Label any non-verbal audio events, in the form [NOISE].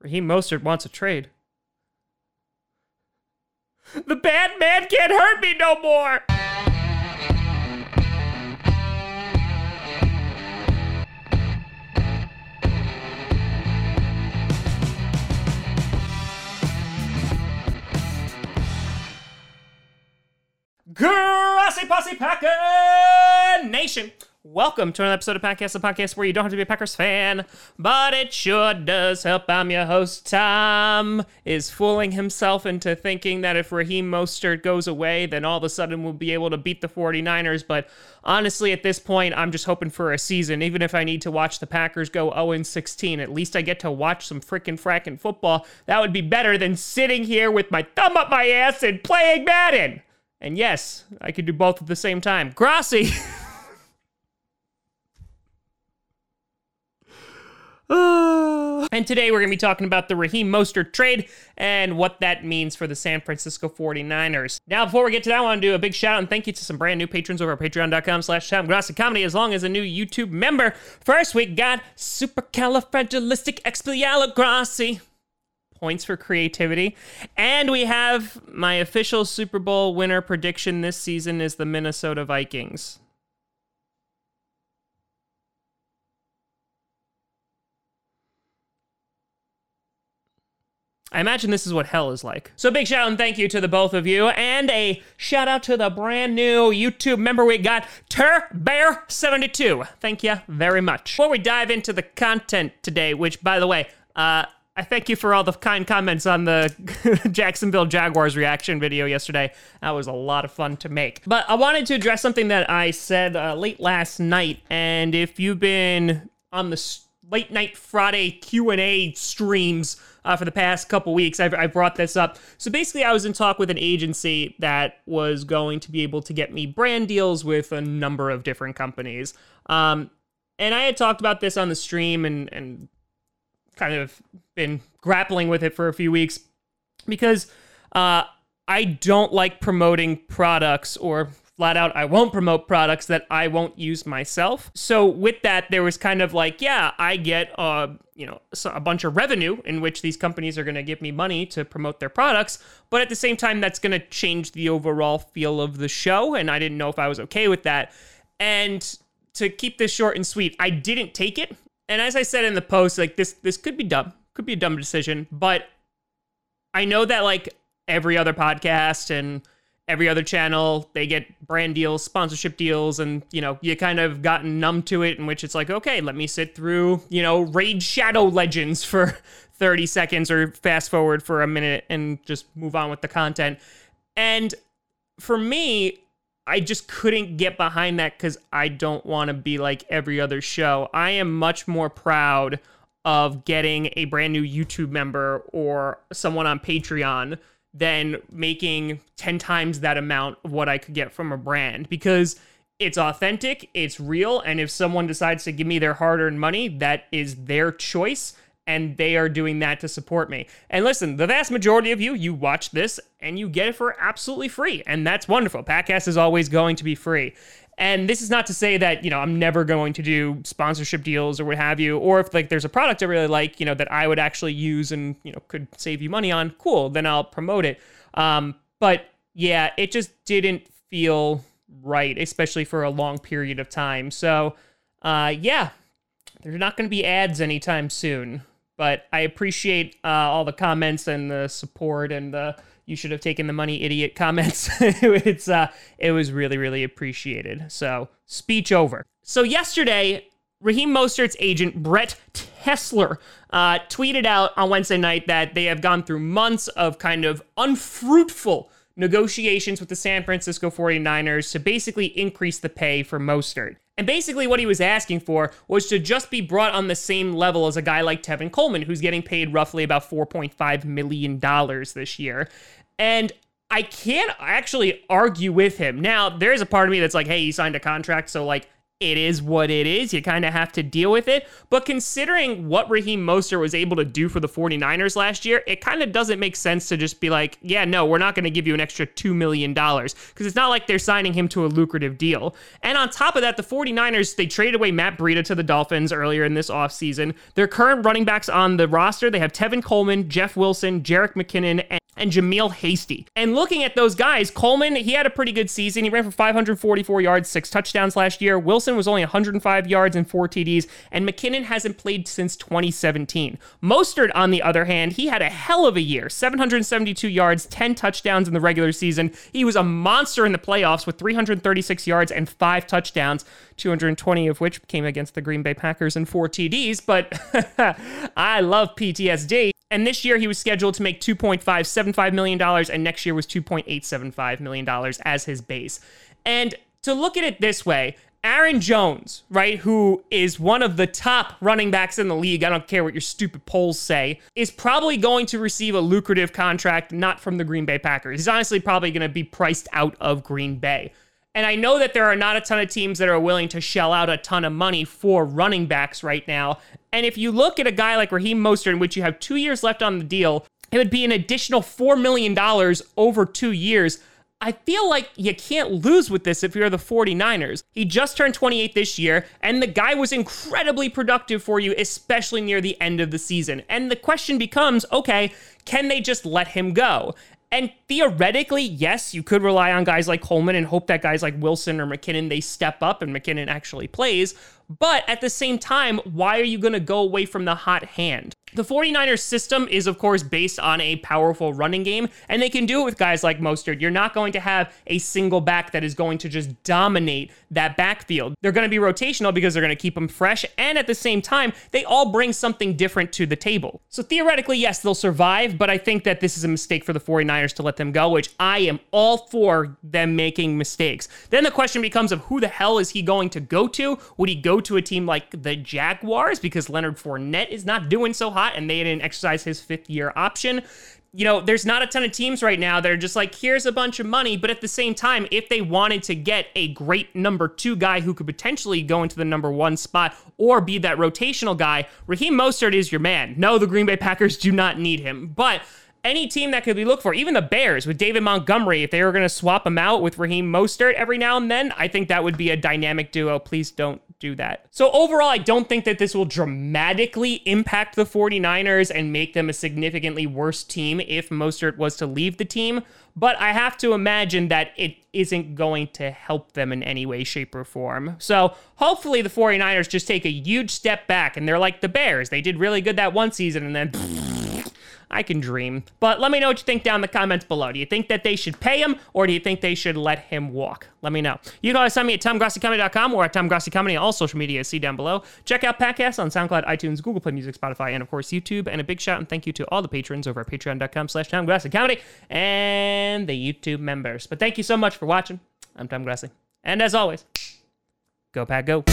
Raheem Mostert wants a trade. The bad man can't hurt me no more! Grassi Posse Packer Nation! Welcome to another episode of Packcast, the podcast where you don't have to be a Packers fan, but it sure does help. I'm your host, Tom, is fooling himself into thinking that if Raheem Mostert goes away, then all of a sudden we'll be able to beat the 49ers. But honestly, at this point, I'm just hoping for a season. Even if I need to watch the Packers go 0 16, at least I get to watch some frickin' frackin' football. That would be better than sitting here with my thumb up my ass and playing Madden. And yes, I could do both at the same time. Grassi! [LAUGHS] and today we're going to be talking about the Raheem Mostert trade and what that means for the San Francisco 49ers. Now, before we get to that, I want to do a big shout out and thank you to some brand new patrons over at patreon.com slash Comedy as long as a new YouTube member. First, we got Supercalifragilisticexpialidocious points for creativity. And we have my official Super Bowl winner prediction this season is the Minnesota Vikings. I imagine this is what hell is like. So big shout out and thank you to the both of you, and a shout out to the brand new YouTube member we got, Tur Bear 72 Thank you very much. Before we dive into the content today, which by the way, uh, I thank you for all the kind comments on the [LAUGHS] Jacksonville Jaguars reaction video yesterday. That was a lot of fun to make. But I wanted to address something that I said uh, late last night, and if you've been on the late night Friday Q&A streams uh, for the past couple weeks. I've, I brought this up. So basically, I was in talk with an agency that was going to be able to get me brand deals with a number of different companies. Um, and I had talked about this on the stream and, and kind of been grappling with it for a few weeks because uh, I don't like promoting products or flat out I won't promote products that I won't use myself. So with that there was kind of like yeah, I get uh you know a bunch of revenue in which these companies are going to give me money to promote their products, but at the same time that's going to change the overall feel of the show and I didn't know if I was okay with that. And to keep this short and sweet, I didn't take it. And as I said in the post, like this this could be dumb. Could be a dumb decision, but I know that like every other podcast and every other channel they get brand deals sponsorship deals and you know you kind of gotten numb to it in which it's like okay let me sit through you know raid shadow legends for [LAUGHS] 30 seconds or fast forward for a minute and just move on with the content. And for me i just couldn't get behind that because i don't want to be like every other show. I am much more proud of getting a brand new youtube member or someone on patreon than making 10 times that amount of what I could get from a brand because it's authentic, it's real, and if someone decides to give me their hard earned money, that is their choice. And they are doing that to support me. And listen, the vast majority of you, you watch this and you get it for absolutely free. And that's wonderful. Packcast is always going to be free. And this is not to say that, you know, I'm never going to do sponsorship deals or what have you, or if like there's a product I really like, you know, that I would actually use and, you know, could save you money on, cool, then I'll promote it. Um, but yeah, it just didn't feel right, especially for a long period of time. So, uh, yeah, there's not going to be ads anytime soon. But I appreciate uh, all the comments and the support and the you should have taken the money, idiot comments. [LAUGHS] it's uh, it was really really appreciated. So speech over. So yesterday, Raheem Mostert's agent Brett Tessler uh, tweeted out on Wednesday night that they have gone through months of kind of unfruitful negotiations with the San Francisco 49ers to basically increase the pay for Mostert. And basically, what he was asking for was to just be brought on the same level as a guy like Tevin Coleman, who's getting paid roughly about $4.5 million this year. And I can't actually argue with him. Now, there's a part of me that's like, hey, he signed a contract, so like it is what it is. You kind of have to deal with it. But considering what Raheem Mostert was able to do for the 49ers last year, it kind of doesn't make sense to just be like, yeah, no, we're not going to give you an extra $2 million because it's not like they're signing him to a lucrative deal. And on top of that, the 49ers, they traded away Matt Breida to the Dolphins earlier in this offseason. Their current running backs on the roster, they have Tevin Coleman, Jeff Wilson, Jerick McKinnon, and JaMycal Hasty. And looking at those guys, Coleman, he had a pretty good season. He ran for 544 yards, six touchdowns last year. Wilson was only 105 yards and four TDs, and McKinnon hasn't played since 2017. Mostert, on the other hand, he had a hell of a year 772 yards, 10 touchdowns in the regular season. He was a monster in the playoffs with 336 yards and five touchdowns, 220 of which came against the Green Bay Packers and four TDs. But [LAUGHS] I love PTSD. And this year he was scheduled to make $2.575 million, and next year was $2.875 million as his base. And to look at it this way, Aaron Jones, right, who is one of the top running backs in the league, I don't care what your stupid polls say, is probably going to receive a lucrative contract not from the Green Bay Packers. He's honestly probably going to be priced out of Green Bay. And I know that there are not a ton of teams that are willing to shell out a ton of money for running backs right now. And if you look at a guy like Raheem Mostert, in which you have two years left on the deal, it would be an additional $4 million over two years. I feel like you can't lose with this if you're the 49ers. He just turned 28 this year, and the guy was incredibly productive for you, especially near the end of the season. And the question becomes okay, can they just let him go? And theoretically, yes, you could rely on guys like Coleman and hope that guys like Wilson or McKinnon they step up and McKinnon actually plays. But at the same time, why are you going to go away from the hot hand? The 49ers system is, of course, based on a powerful running game, and they can do it with guys like Mostert. You're not going to have a single back that is going to just dominate that backfield. They're going to be rotational because they're going to keep them fresh, and at the same time, they all bring something different to the table. So theoretically, yes, they'll survive, but I think that this is a mistake for the 49ers to let them go, which I am all for them making mistakes. Then the question becomes of who the hell is he going to go to? Would he go to a team like the Jaguars because Leonard Fournette is not doing so hot and they didn't exercise his fifth year option? you know, there's not a ton of teams right now that are just like, here's a bunch of money. But at the same time, if they wanted to get a great number two guy who could potentially go into the number one spot or be that rotational guy, Raheem Mostert is your man. No, the Green Bay Packers do not need him. But any team that could be looked for, even the Bears with David Montgomery, if they were going to swap him out with Raheem Mostert every now and then, I think that would be a dynamic duo. Please don't do that. So overall, I don't think that this will dramatically impact the 49ers and make them a significantly worse team if Mostert was to leave the team. But I have to imagine that it isn't going to help them in any way, shape, or form. So hopefully the 49ers just take a huge step back and they're like the Bears. They did really good that one season and then [LAUGHS] I can dream. But let me know what you think down in the comments below. Do you think that they should pay him or do you think they should let him walk? Let me know. You can always send me at TomGrassiComedy.com or at TomGrassiComedy on all social media. See down below. Check out podcasts on SoundCloud, iTunes, Google Play Music, Spotify, and of course YouTube. And a big shout and thank you to all the patrons over at patreon.com slash TomGrassiComedy and the YouTube members. But thank you so much for watching. I'm Tom Grassi. And as always, go Pack Go.